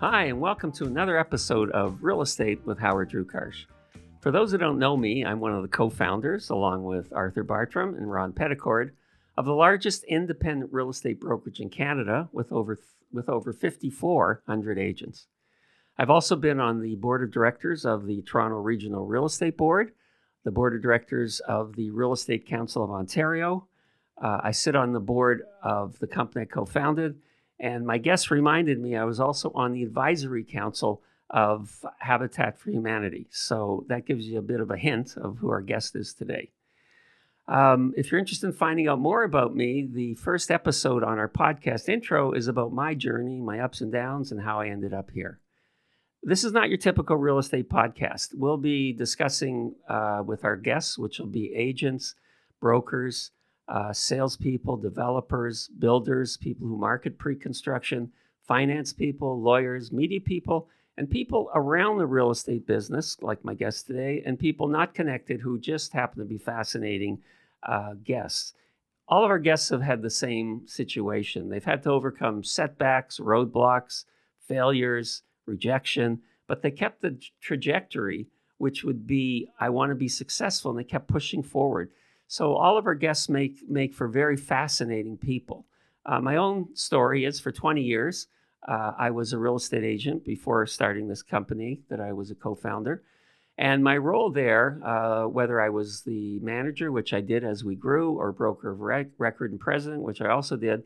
Hi, and welcome to another episode of Real Estate with Howard Drukarsh. For those who don't know me, I'm one of the co founders, along with Arthur Bartram and Ron Petticord, of the largest independent real estate brokerage in Canada with over, with over 5,400 agents. I've also been on the board of directors of the Toronto Regional Real Estate Board, the board of directors of the Real Estate Council of Ontario. Uh, I sit on the board of the company I co founded and my guest reminded me I was also on the advisory council of Habitat for Humanity. So that gives you a bit of a hint of who our guest is today. Um, if you're interested in finding out more about me, the first episode on our podcast intro is about my journey, my ups and downs, and how I ended up here. This is not your typical real estate podcast. We'll be discussing uh, with our guests, which will be agents, brokers, uh, salespeople, developers, builders, people who market pre construction, finance people, lawyers, media people, and people around the real estate business, like my guest today, and people not connected who just happen to be fascinating uh, guests. All of our guests have had the same situation. They've had to overcome setbacks, roadblocks, failures, rejection, but they kept the trajectory, which would be I want to be successful, and they kept pushing forward. So all of our guests make make for very fascinating people. Uh, my own story is for 20 years, uh, I was a real estate agent before starting this company that I was a co-founder. And my role there, uh, whether I was the manager, which I did as we grew, or broker of rec- record and president, which I also did,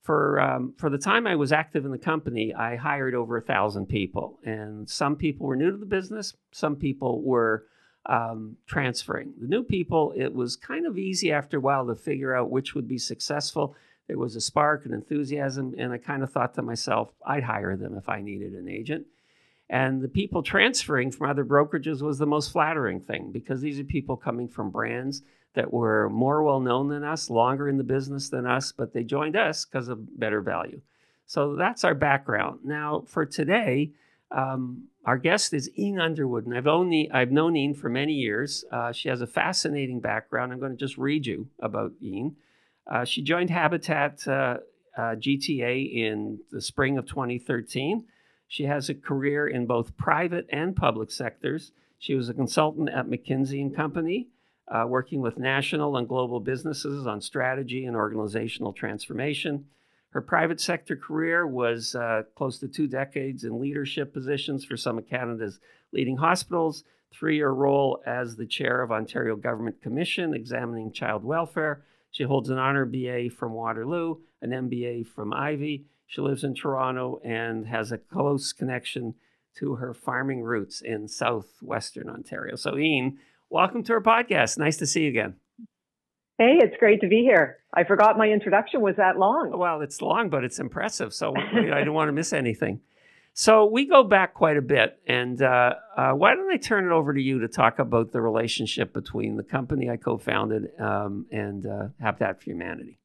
for um, for the time I was active in the company, I hired over a thousand people, and some people were new to the business, some people were um, transferring. The new people, it was kind of easy after a while to figure out which would be successful. There was a spark and enthusiasm, and I kind of thought to myself, I'd hire them if I needed an agent. And the people transferring from other brokerages was the most flattering thing because these are people coming from brands that were more well known than us, longer in the business than us, but they joined us because of better value. So that's our background. Now, for today, um, our guest is Ene Underwood, and I've, only, I've known Ene for many years. Uh, she has a fascinating background. I'm going to just read you about Ene. Uh, she joined Habitat uh, uh GTA in the spring of 2013. She has a career in both private and public sectors. She was a consultant at McKinsey and Company, uh, working with national and global businesses on strategy and organizational transformation. Her private sector career was uh, close to two decades in leadership positions for some of Canada's leading hospitals, three year role as the chair of Ontario Government Commission examining child welfare. She holds an honor BA from Waterloo, an MBA from Ivey. She lives in Toronto and has a close connection to her farming roots in southwestern Ontario. So, Ene, welcome to our podcast. Nice to see you again. Hey, it's great to be here. I forgot my introduction was that long. Well, it's long, but it's impressive. So I didn't want to miss anything. So we go back quite a bit. And uh, uh, why don't I turn it over to you to talk about the relationship between the company I co founded um, and uh, Habitat for Humanity?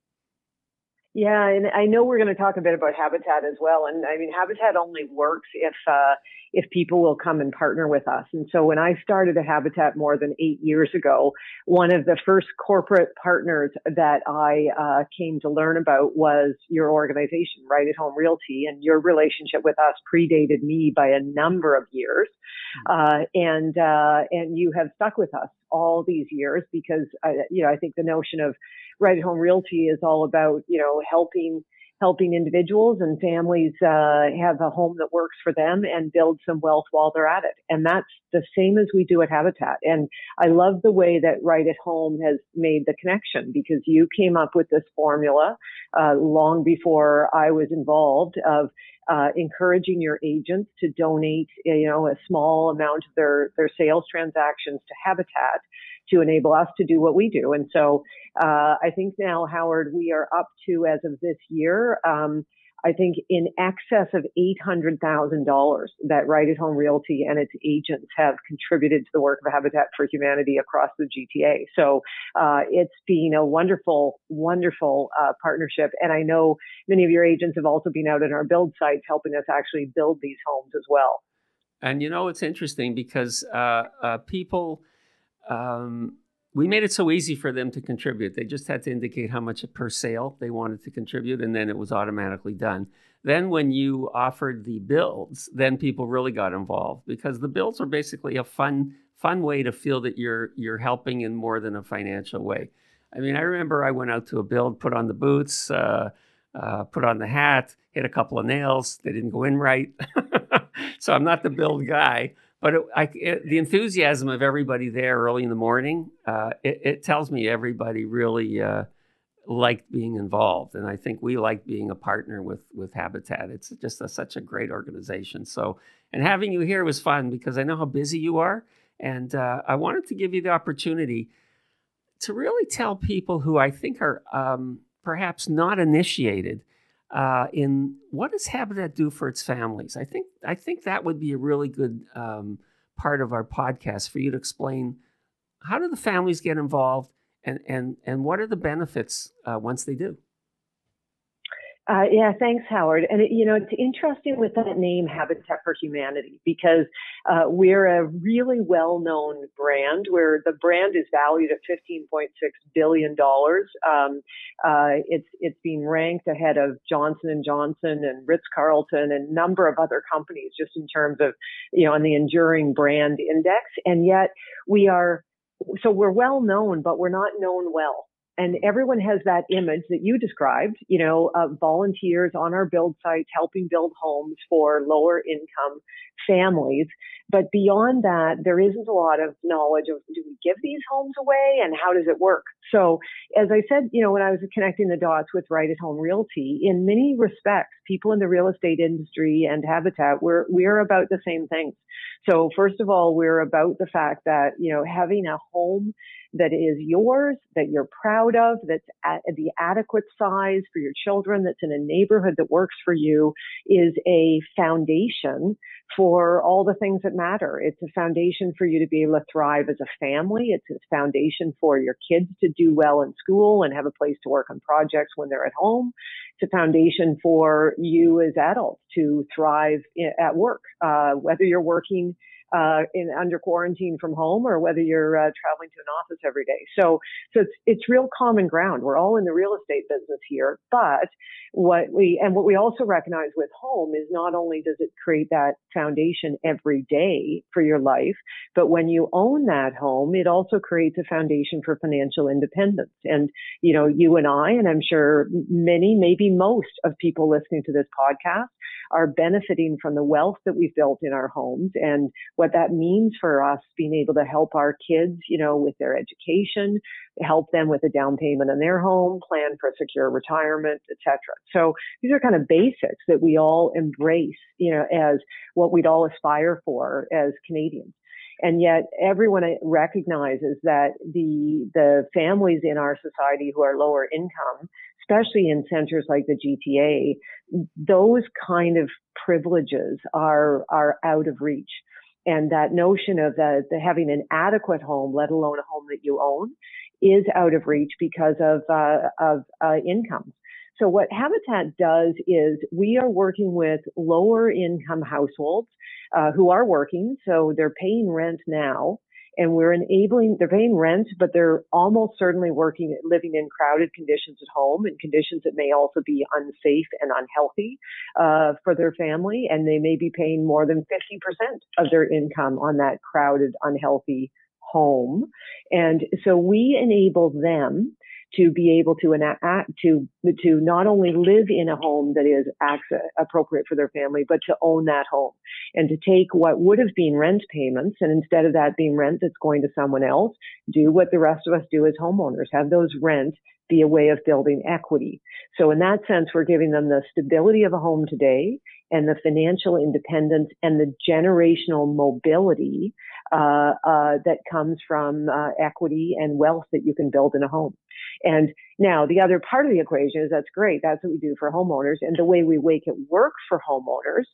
Yeah, and I know we're going to talk a bit about Habitat as well. And I mean, Habitat only works if uh, if people will come and partner with us. And so when I started a Habitat more than eight years ago, one of the first corporate partners that I uh, came to learn about was your organization, Right at Home Realty, and your relationship with us predated me by a number of years. Hmm. Uh, and uh, and you have stuck with us all these years because uh, you know I think the notion of Right at Home Realty is all about you know helping helping individuals and families uh, have a home that works for them and build some wealth while they're at it. And that's the same as we do at Habitat. And I love the way that Right at Home has made the connection because you came up with this formula uh, long before I was involved of uh, encouraging your agents to donate, you know, a small amount of their their sales transactions to Habitat to enable us to do what we do. And so uh, I think now, Howard, we are up to, as of this year, um, I think in excess of $800,000 that Right at Home Realty and its agents have contributed to the work of Habitat for Humanity across the GTA. So uh, it's been a wonderful, wonderful uh, partnership. And I know many of your agents have also been out in our build sites helping us actually build these homes as well. And you know, it's interesting because uh, uh people um, we made it so easy for them to contribute. They just had to indicate how much per sale they wanted to contribute, and then it was automatically done. Then, when you offered the builds, then people really got involved because the builds are basically a fun, fun way to feel that you're you're helping in more than a financial way. I mean, I remember I went out to a build, put on the boots, uh, uh, put on the hat, hit a couple of nails. They didn't go in right, so I'm not the build guy but it, I, it, the enthusiasm of everybody there early in the morning, uh, it, it, tells me everybody really uh, liked being involved, and I think we like being a partner with with Habitat. It's just a, such a great organization. So, and having you here was fun because I know how busy you are, and uh, I wanted to give you the opportunity to really tell people who I think are um, perhaps not initiated uh, in what does Habitat do for its families? I think I think that would be a really good um, part of our podcast for you to explain how do the families get involved and and and what are the benefits uh, once they do. Uh, yeah, thanks, Howard. And it, you know, it's interesting with that name, Habitat for Humanity, because uh, we're a really well-known brand. Where the brand is valued at 15.6 billion dollars. Um, uh, it's it's being ranked ahead of Johnson and Johnson and Ritz Carlton and a number of other companies, just in terms of you know on the enduring brand index. And yet we are so we're well known, but we're not known well and everyone has that image that you described, you know, of volunteers on our build sites helping build homes for lower income families. But beyond that, there isn't a lot of knowledge of do we give these homes away and how does it work? So as I said, you know, when I was connecting the dots with Right at Home Realty, in many respects, people in the real estate industry and Habitat, we're, we're about the same things. So first of all, we're about the fact that, you know, having a home that is yours, that you're proud of, that's at the adequate size for your children, that's in a neighborhood that works for you is a foundation for all the things that matter. It's a foundation for you to be able to thrive as a family. It's a foundation for your kids to do well in school and have a place to work on projects when they're at home. It's a foundation for you as adults to thrive at work, uh, whether you're working uh, in under quarantine from home or whether you're uh, traveling to an office every day. So, so it's, it's real common ground. We're all in the real estate business here, but what we, and what we also recognize with home is not only does it create that foundation every day for your life, but when you own that home, it also creates a foundation for financial independence. And, you know, you and I, and I'm sure many, maybe most of people listening to this podcast are benefiting from the wealth that we've built in our homes and what that means for us being able to help our kids, you know, with their education, help them with a down payment on their home, plan for a secure retirement, etc. So these are kind of basics that we all embrace, you know, as what we'd all aspire for as Canadians. And yet everyone recognizes that the, the families in our society who are lower income especially in centers like the GTA, those kind of privileges are are out of reach. And that notion of the, the having an adequate home, let alone a home that you own, is out of reach because of uh, of uh, incomes. So what Habitat does is we are working with lower income households uh, who are working, so they're paying rent now, and we're enabling, they're paying rent, but they're almost certainly working, living in crowded conditions at home and conditions that may also be unsafe and unhealthy uh, for their family. And they may be paying more than 50% of their income on that crowded, unhealthy home. And so we enable them to be able to enact, to to not only live in a home that is access, appropriate for their family, but to own that home and to take what would have been rent payments and instead of that being rent that's going to someone else, do what the rest of us do as homeowners, have those rent be a way of building equity. So in that sense, we're giving them the stability of a home today and the financial independence and the generational mobility uh, uh, that comes from uh, equity and wealth that you can build in a home. And now the other part of the equation is that's great. That's what we do for homeowners. And the way we make it work for homeowners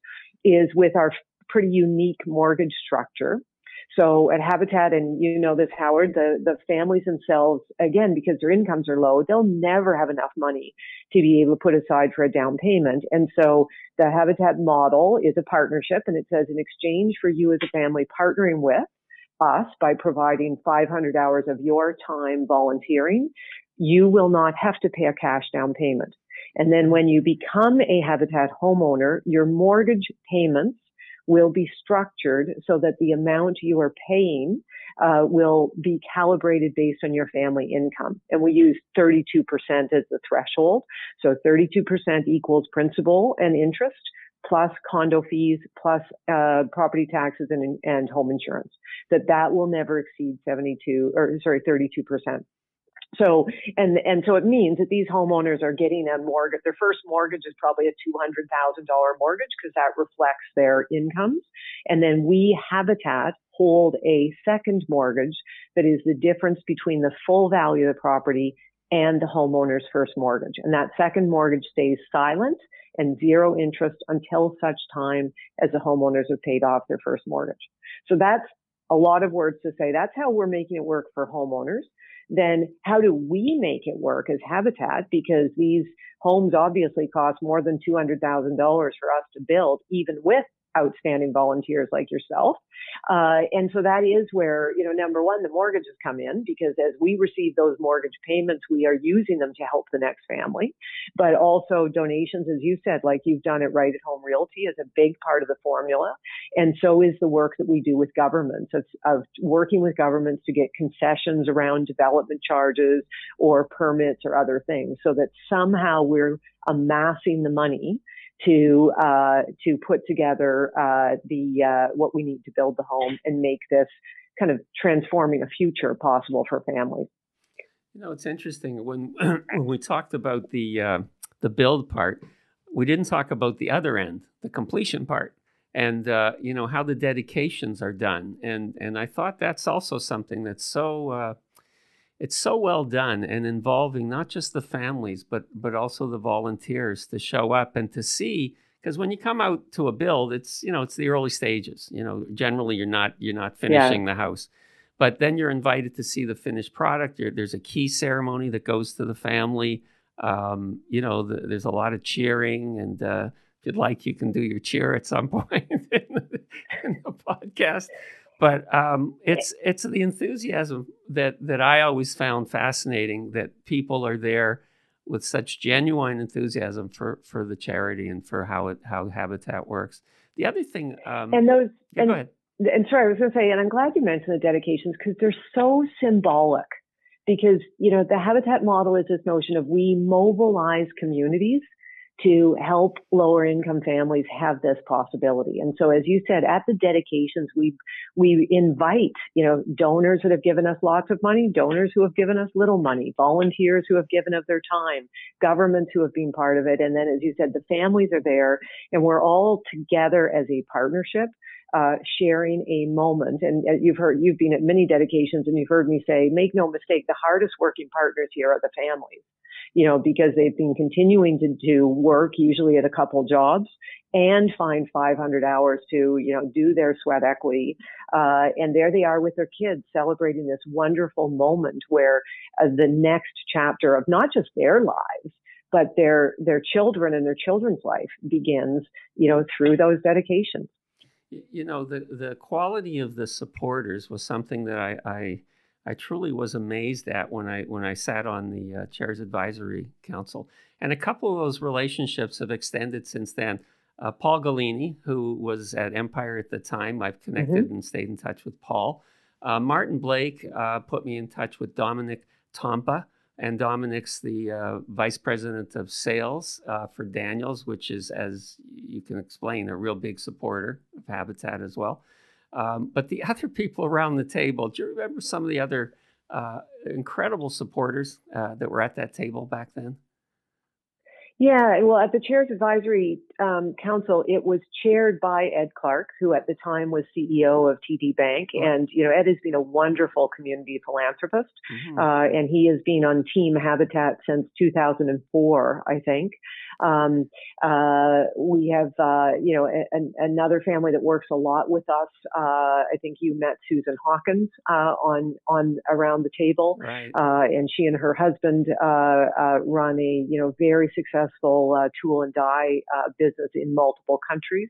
is with our pretty unique mortgage structure. So at Habitat, and you know this, Howard, the, the families themselves, again, because their incomes are low, they'll never have enough money to be able to put aside for a down payment. And so the Habitat model is a partnership and it says in exchange for you as a family partnering with us by providing 500 hours of your time volunteering, you will not have to pay a cash down payment. And then when you become a Habitat homeowner, your mortgage payments will be structured so that the amount you are paying uh, will be calibrated based on your family income. And we use 32% as the threshold. So 32% equals principal and interest plus condo fees plus uh, property taxes and, and home insurance. That that will never exceed 72 or sorry 32%. So, and, and so it means that these homeowners are getting a mortgage. Their first mortgage is probably a $200,000 mortgage because that reflects their incomes. And then we, Habitat, hold a second mortgage that is the difference between the full value of the property and the homeowner's first mortgage. And that second mortgage stays silent and zero interest until such time as the homeowners have paid off their first mortgage. So that's a lot of words to say. That's how we're making it work for homeowners then how do we make it work as Habitat? Because these homes obviously cost more than $200,000 for us to build, even with outstanding volunteers like yourself. Uh, and so that is where, you know, number one, the mortgages come in because as we receive those mortgage payments, we are using them to help the next family. But also donations, as you said, like you've done it right at home realty is a big part of the formula. And so is the work that we do with governments of, of working with governments to get concessions around development charges or permits or other things so that somehow we're amassing the money to uh, to put together uh, the uh, what we need to build the home and make this kind of transforming a future possible for families. You know, it's interesting when when we talked about the uh, the build part, we didn't talk about the other end, the completion part, and uh, you know how the dedications are done. And and I thought that's also something that's so uh, it's so well done and involving not just the families but but also the volunteers to show up and to see because when you come out to a build it's you know it's the early stages you know generally you're not you're not finishing yeah. the house but then you're invited to see the finished product you're, there's a key ceremony that goes to the family um, you know the, there's a lot of cheering and uh, if you'd like you can do your cheer at some point in the, in the podcast but um, it's it's the enthusiasm that that I always found fascinating that people are there with such genuine enthusiasm for for the charity and for how it how Habitat works. The other thing, um, and those, yeah, and, go ahead. And sorry, I was going to say, and I'm glad you mentioned the dedications because they're so symbolic. Because you know the Habitat model is this notion of we mobilize communities to help lower income families have this possibility. And so, as you said, at the dedications, we, we invite, you know, donors that have given us lots of money, donors who have given us little money, volunteers who have given of their time, governments who have been part of it. And then, as you said, the families are there and we're all together as a partnership. Uh, sharing a moment. And uh, you've heard, you've been at many dedications and you've heard me say, make no mistake, the hardest working partners here are the families you know, because they've been continuing to do work, usually at a couple jobs, and find 500 hours to, you know, do their sweat equity. Uh, and there they are with their kids celebrating this wonderful moment where uh, the next chapter of not just their lives, but their, their children and their children's life begins, you know, through those dedications. You know, the, the quality of the supporters was something that I, I I truly was amazed at when I when I sat on the uh, Chairs Advisory Council, and a couple of those relationships have extended since then. Uh, Paul Golini, who was at Empire at the time, I've connected mm-hmm. and stayed in touch with Paul. Uh, Martin Blake uh, put me in touch with Dominic Tompa, and Dominic's the uh, vice president of sales uh, for Daniels, which is, as you can explain, a real big supporter of Habitat as well. Um, but the other people around the table, do you remember some of the other uh, incredible supporters uh, that were at that table back then? Yeah, well, at the Chairs Advisory um, Council, it was chaired by Ed Clark, who at the time was CEO of TD Bank. Oh. And, you know, Ed has been a wonderful community philanthropist. Mm-hmm. Uh, and he has been on Team Habitat since 2004, I think. Um, uh, we have, uh, you know, a, a, another family that works a lot with us. Uh, I think you met Susan Hawkins uh, on on around the table, right. Uh, and she and her husband run a, you know, very successful tool and die business business in multiple countries.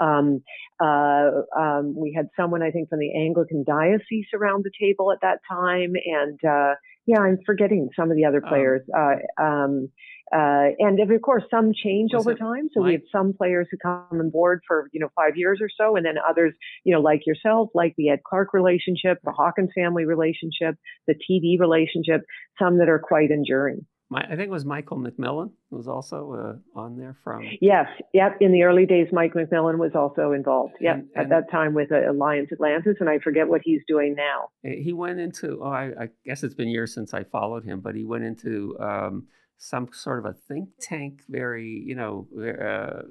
Um, uh, um, we had someone, I think, from the Anglican Diocese around the table at that time, and uh, yeah, I'm forgetting some of the other oh. players. Um, uh, um, uh, and of course, some change over time. So Mike? we have some players who come on board for you know five years or so, and then others, you know, like yourself, like the Ed Clark relationship, the Hawkins family relationship, the TD relationship. Some that are quite enduring. My, I think it was Michael MacMillan who was also uh, on there from. Yes, yep. In the early days, Mike MacMillan was also involved. Yep, and, and at that time with uh, Alliance Atlantis, and I forget what he's doing now. He went into. Oh, I, I guess it's been years since I followed him, but he went into. Um, some sort of a think tank, very, you know, uh,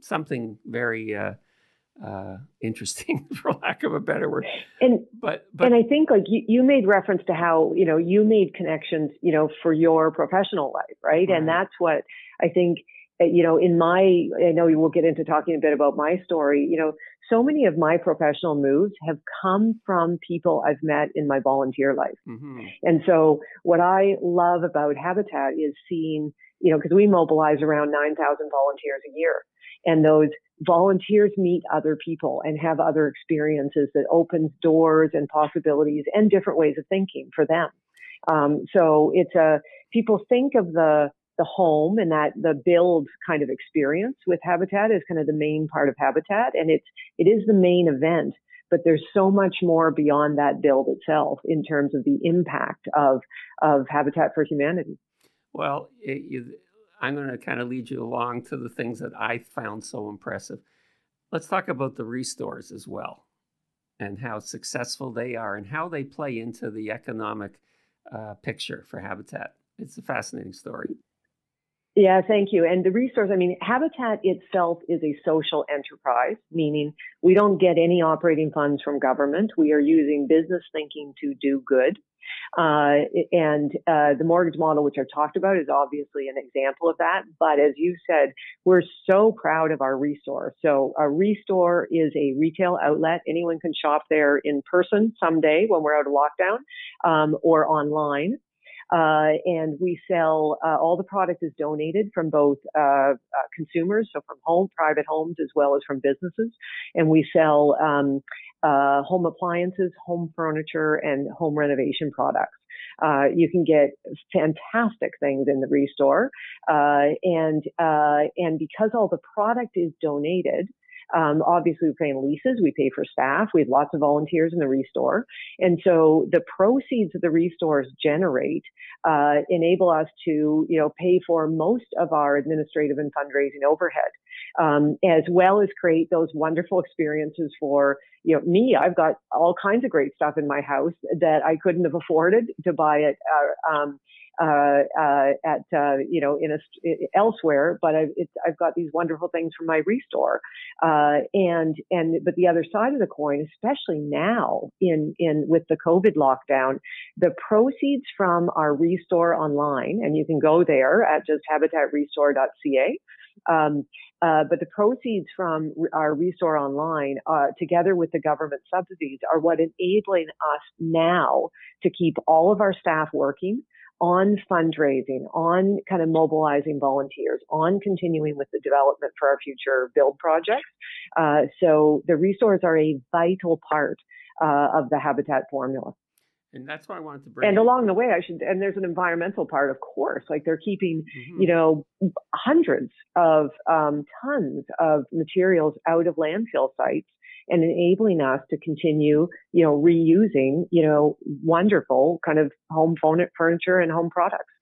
something very uh, interesting, for lack of a better word. And but, but and I think like you, you made reference to how you know you made connections, you know, for your professional life, right? right. And that's what I think. Uh, you know, in my, I know we will get into talking a bit about my story. You know, so many of my professional moves have come from people I've met in my volunteer life. Mm-hmm. And so what I love about Habitat is seeing, you know, because we mobilize around 9,000 volunteers a year. And those volunteers meet other people and have other experiences that opens doors and possibilities and different ways of thinking for them. Um, so it's a, people think of the, the home and that the build kind of experience with Habitat is kind of the main part of Habitat, and it's it is the main event. But there's so much more beyond that build itself in terms of the impact of of Habitat for Humanity. Well, it, you, I'm going to kind of lead you along to the things that I found so impressive. Let's talk about the restores as well, and how successful they are, and how they play into the economic uh, picture for Habitat. It's a fascinating story. Yeah, thank you. And the Restore, I mean, Habitat itself is a social enterprise, meaning we don't get any operating funds from government. We are using business thinking to do good. Uh, and uh, the mortgage model, which I've talked about, is obviously an example of that. But as you said, we're so proud of our Restore. So a Restore is a retail outlet. Anyone can shop there in person someday when we're out of lockdown um, or online. Uh, and we sell uh, all the product is donated from both uh, uh, consumers, so from home, private homes, as well as from businesses. And we sell um, uh, home appliances, home furniture, and home renovation products. Uh, you can get fantastic things in the Restore, and and because all the product is donated, um, obviously, we pay in leases, we pay for staff, we have lots of volunteers in the restore. And so the proceeds that the restores generate uh, enable us to, you know, pay for most of our administrative and fundraising overhead, um, as well as create those wonderful experiences for, you know, me. I've got all kinds of great stuff in my house that I couldn't have afforded to buy it. Uh, um, uh, uh, at uh, you know in a elsewhere, but I've, I've got these wonderful things from my restore, uh, and and but the other side of the coin, especially now in in with the COVID lockdown, the proceeds from our restore online, and you can go there at just habitatrestore.ca. Um, uh, but the proceeds from our Restore Online, uh, together with the government subsidies, are what enabling us now to keep all of our staff working, on fundraising, on kind of mobilizing volunteers, on continuing with the development for our future build projects. Uh, so the restores are a vital part uh, of the habitat formula. And that's why I wanted to bring. And along the way, I should. And there's an environmental part, of course. Like they're keeping, mm-hmm. you know, hundreds of um, tons of materials out of landfill sites and enabling us to continue, you know, reusing, you know, wonderful kind of home furniture and home products.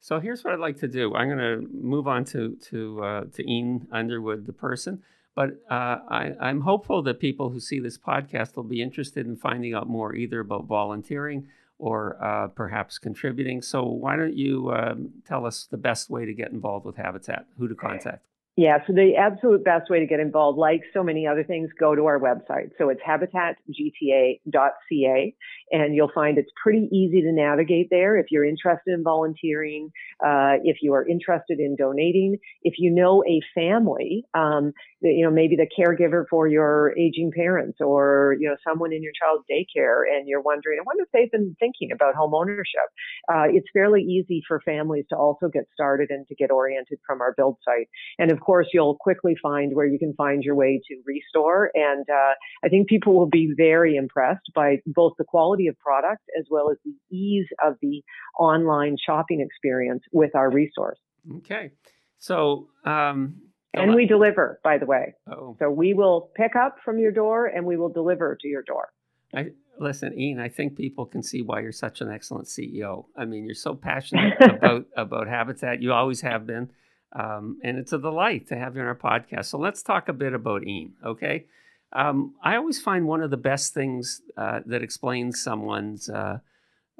So here's what I'd like to do. I'm going to move on to to uh, to Ene Underwood, the person. But uh, I, I'm hopeful that people who see this podcast will be interested in finding out more, either about volunteering or uh, perhaps contributing. So why don't you um, tell us the best way to get involved with Habitat, who to contact? Yeah, so the absolute best way to get involved, like so many other things, go to our website. So it's habitatgta.ca, and you'll find it's pretty easy to navigate there if you're interested in volunteering, uh, if you are interested in donating, if you know a family, um, you know, maybe the caregiver for your aging parents or, you know, someone in your child's daycare, and you're wondering, I wonder if they've been thinking about home ownership. Uh, it's fairly easy for families to also get started and to get oriented from our build site. And of of course, you'll quickly find where you can find your way to Restore. And uh, I think people will be very impressed by both the quality of product as well as the ease of the online shopping experience with our Restore. Okay. So, um, and we deliver, by the way. Oh. So we will pick up from your door and we will deliver to your door. I, listen, Ene. I think people can see why you're such an excellent CEO. I mean, you're so passionate about about Habitat. You always have been, um, and it's a delight to have you on our podcast. So let's talk a bit about Ene. Okay, um, I always find one of the best things uh, that explains someone's uh,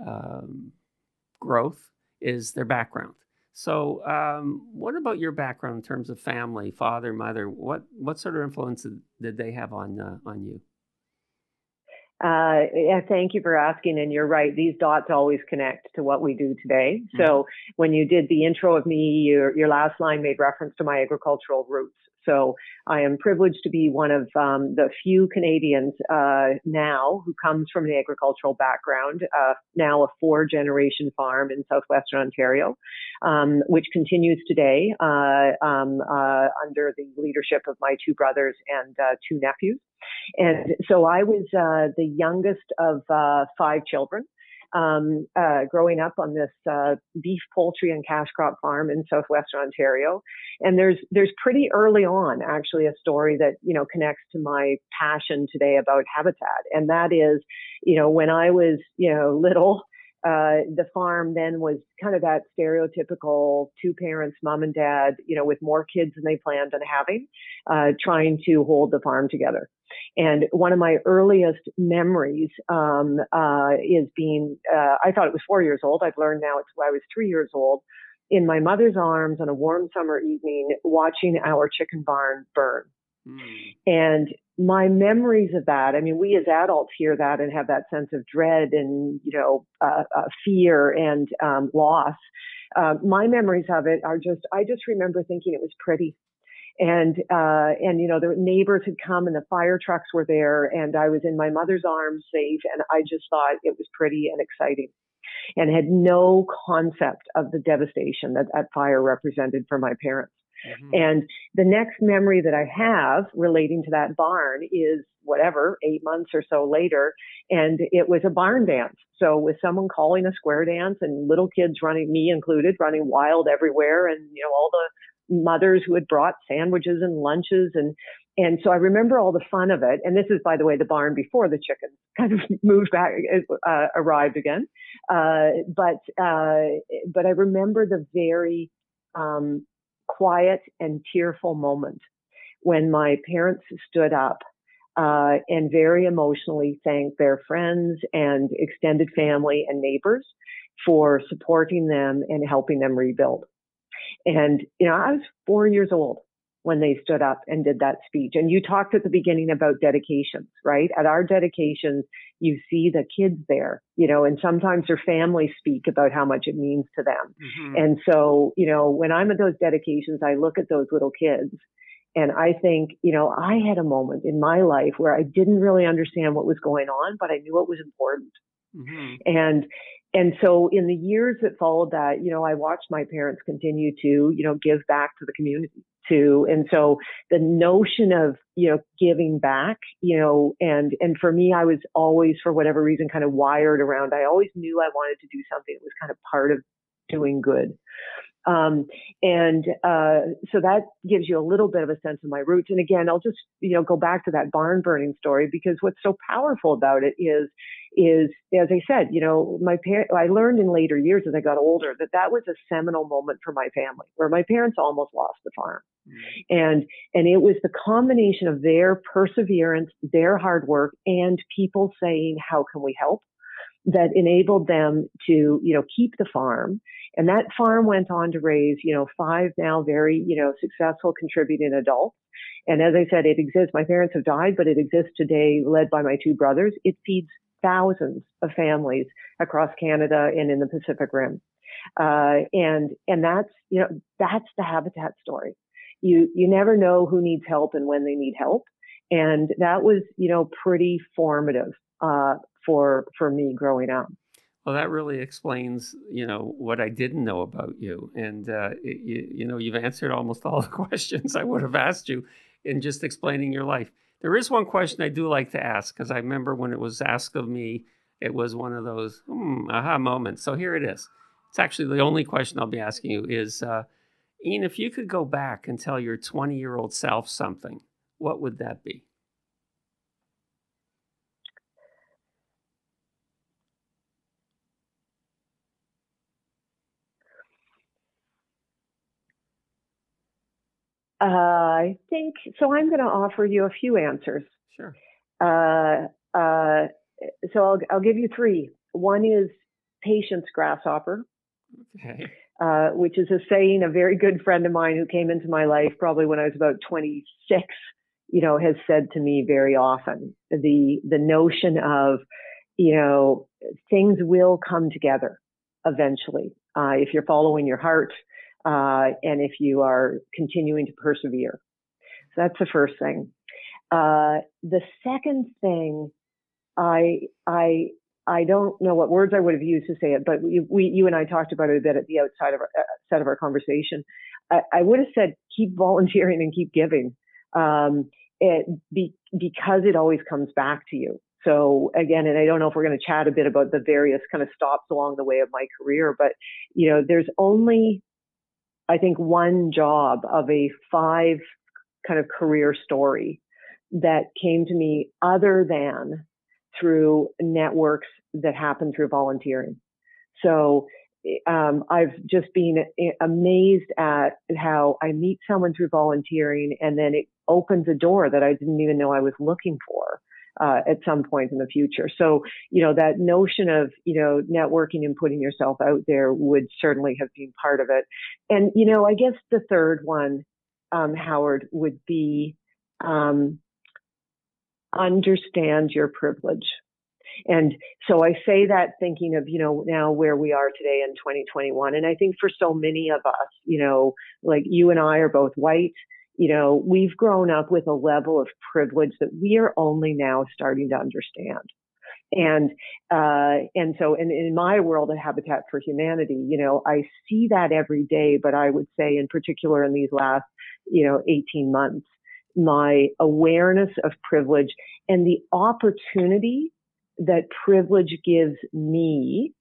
um, growth is their background. So, um, what about your background in terms of family, father, mother? What what sort of influence did they have on uh, on you? Uh, yeah, thank you for asking. And you're right; these dots always connect to what we do today. Mm-hmm. So, when you did the intro of me, your your last line made reference to my agricultural roots. So I am privileged to be one of um, the few Canadians uh, now who comes from an agricultural background, uh, now a four generation farm in southwestern Ontario, um, which continues today uh, um, uh, under the leadership of my two brothers and uh, two nephews. And so I was uh, the youngest of five children um, uh, growing up on this uh, beef, poultry, and cash crop farm in southwestern Ontario. And there's there's pretty early on actually a story that you know connects to my passion today about habitat, and that is, you know, when I was you know little. Uh, the farm then was kind of that stereotypical two parents, mom and dad, you know, with more kids than they planned on having, uh, trying to hold the farm together. And one of my earliest memories um, uh, is being, uh, I thought it was four years old. I've learned now it's I was three years old in my mother's arms on a warm summer evening watching our chicken barn burn. Mm. And my memories of that, I mean, we as adults hear that and have that sense of dread and, you know, uh, uh, fear and um, loss. Uh, my memories of it are just, I just remember thinking it was pretty and uh, and you know the neighbors had come and the fire trucks were there and I was in my mother's arms safe and I just thought it was pretty and exciting and had no concept of the devastation that that fire represented for my parents. Mm-hmm. And the next memory that I have relating to that barn is whatever, eight months or so later. And it was a barn dance. So with someone calling a square dance and little kids running, me included, running wild everywhere and, you know, all the mothers who had brought sandwiches and lunches and and so I remember all the fun of it. And this is, by the way, the barn before the chickens kind of moved back, uh, arrived again. Uh, but uh, but I remember the very um, quiet and tearful moment when my parents stood up uh, and very emotionally thanked their friends and extended family and neighbors for supporting them and helping them rebuild. And, you know, I was four years old when they stood up and did that speech. And you talked at the beginning about dedications, right? At our dedications, you see the kids there, you know, and sometimes their families speak about how much it means to them. Mm-hmm. And so, you know, when I'm at those dedications, I look at those little kids and I think, you know, I had a moment in my life where I didn't really understand what was going on, but I knew it was important. Mm-hmm. And and so in the years that followed that, you know, I watched my parents continue to, you know, give back to the community too. And so the notion of, you know, giving back, you know, and, and for me, I was always, for whatever reason, kind of wired around. I always knew I wanted to do something that was kind of part of doing good. Um, and uh, so that gives you a little bit of a sense of my roots. And again, I'll just you know go back to that barn burning story because what's so powerful about it is is as I said, you know, my parents. I learned in later years as I got older that that was a seminal moment for my family where my parents almost lost the farm, mm-hmm. and and it was the combination of their perseverance, their hard work, and people saying, "How can we help?" that enabled them to, you know, keep the farm. And that farm went on to raise, you know, five now very, you know, successful contributing adults. And as I said, it exists. My parents have died, but it exists today, led by my two brothers. It feeds thousands of families across Canada and in the Pacific Rim. Uh, and, and that's, you know, that's the habitat story. You, you never know who needs help and when they need help. And that was, you know, pretty formative, uh, for, for me growing up. Well, that really explains, you know, what I didn't know about you, and uh, it, you, you know, you've answered almost all the questions I would have asked you in just explaining your life. There is one question I do like to ask because I remember when it was asked of me, it was one of those hmm, aha moments. So here it is. It's actually the only question I'll be asking you is, uh, Ene, if you could go back and tell your 20 year old self something, what would that be? Uh, I think so. I'm going to offer you a few answers. Sure. Uh, uh, so I'll, I'll give you three. One is patience grasshopper, Okay. uh, which is a saying a very good friend of mine who came into my life probably when I was about 26, you know, has said to me very often. The the notion of, you know, things will come together eventually uh, if you're following your heart uh, and if you are continuing to persevere. So that's the first thing. Uh, the second thing, I I I don't know what words I would have used to say it, but we, we you and I talked about it a bit at the outside of our uh, set of our conversation. I, I, would have said keep volunteering and keep giving, um, it be, because it always comes back to you. So again, and I don't know if we're going to chat a bit about the various kind of stops along the way of my career, but you know, there's only I think one job of a five kind of career story that came to me other than through networks that happen through volunteering. So um, I've just been amazed at how I meet someone through volunteering and then it opens a door that I didn't even know I was looking for. Uh, at some point in the future. So, you know, that notion of, you know, networking and putting yourself out there would certainly have been part of it. And, you know, I guess the third one, um, Howard, would be um, understand your privilege. And so I say that thinking of, you know, now where we are today in 2021. And I think for so many of us, you know, like you and I are both white, you know, we've grown up with a level of privilege that we are only now starting to understand. And, uh, and so in, in my world of Habitat for Humanity, you know, I see that every day, but I would say in particular in these last, you know, 18 months, my awareness of privilege and the opportunity that privilege gives me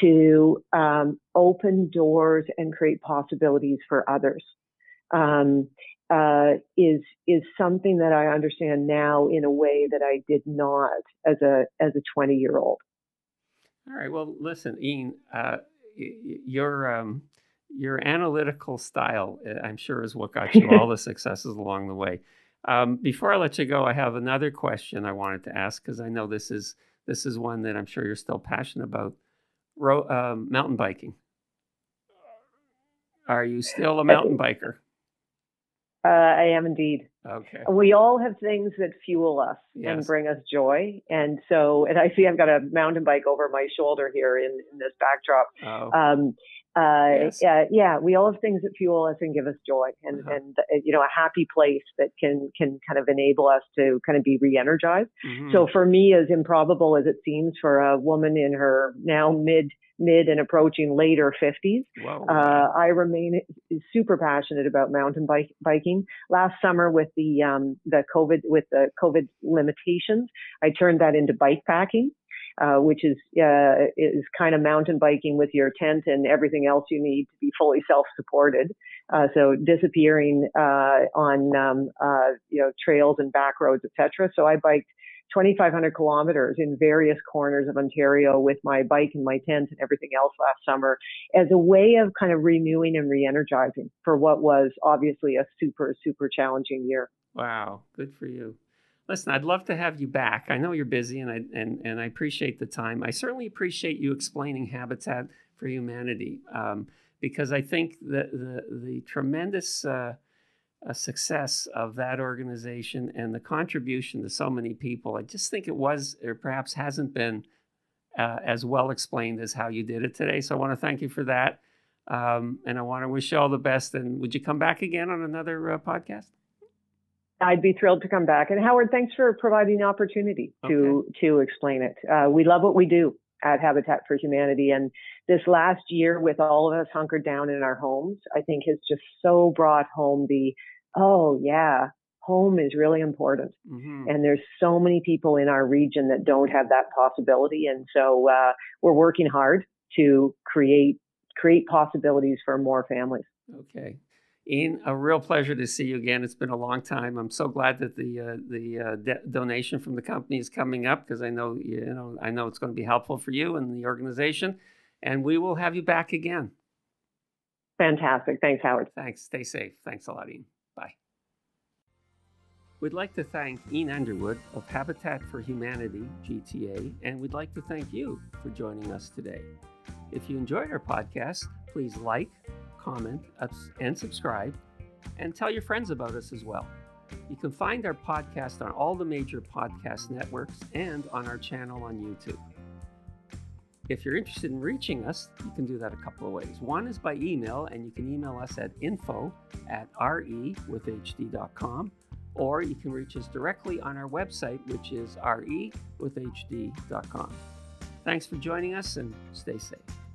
to um, open doors and create possibilities for others um, uh, is is something that I understand now in a way that I did not as a as a 20 year old. All right. Well, listen, Ene, uh, your um, your analytical style, uh, I'm sure, is what got you all the successes along the way. Um, before I let you go, I have another question I wanted to ask because I know this is this is one that I'm sure you're still passionate about. Ro- um, mountain biking. Are you still a mountain biker? Uh, I am indeed. Okay. We all have things that fuel us yes. and bring us joy. And so, and I see I've got a mountain bike over my shoulder here in, in this backdrop. Oh. Um, uh, yes. yeah, yeah, we all have things that fuel us and give us joy, and uh-huh. and uh, you know a happy place that can can kind of enable us to kind of be re-energized. Mm-hmm. So for me, as improbable as it seems for a woman in her now mid mid and approaching later 50s. Uh, I remain super passionate about mountain bike, biking. Last summer, with the um, the COVID with the COVID limitations, I turned that into bike packing. Uh, which is uh, is kind of mountain biking with your tent and everything else you need to be fully self-supported. Uh, so disappearing uh, on um, uh, you know trails and back roads, etc. So I biked 2,500 kilometers in various corners of Ontario with my bike and my tent and everything else last summer as a way of kind of renewing and re-energizing for what was obviously a super super challenging year. Wow, good for you. Listen, I'd love to have you back. I know you're busy, and I and and I appreciate the time. I certainly appreciate you explaining Habitat for Humanity um, because I think the the, tremendous uh, uh, success of that organization and the contribution to so many people. I just think it was, or perhaps hasn't been, uh, as well explained as how you did it today. So I want to thank you for that, um, and I want to wish you all the best. And would you come back again on another uh, podcast? I'd be thrilled to come back. And Howard, thanks for providing the opportunity to okay. to explain it. Uh, we love what we do. at Habitat for Humanity. And this last year, with all of us hunkered down in our homes, I think has just so brought home the, oh, yeah, home is really important. Mm-hmm. And there's so many people in our region that don't have that possibility. And so uh, we're working hard to create create possibilities for more families. Okay. Ene, a real pleasure to see you again. It's been a long time. I'm so glad that the uh, the uh, de- donation from the company is coming up because I know you know I know it's going to be helpful for you and the organization, and we will have you back again. Fantastic. Thanks, Howard. Thanks. Stay safe. Thanks a lot, Ene. Bye. We'd like to thank Ene Underwood of Habitat for Humanity, GTA, and we'd like to thank you for joining us today. If you enjoyed our podcast, please like, comment, and subscribe, and tell your friends about us as well. You can find our podcast on all the major podcast networks and on our channel on YouTube. If you're interested in reaching us, you can do that a couple of ways. One is by email, and you can email us at info at rewithhd.com, or you can reach us directly on our website, which is rewithhd.com. Thanks for joining us and stay safe.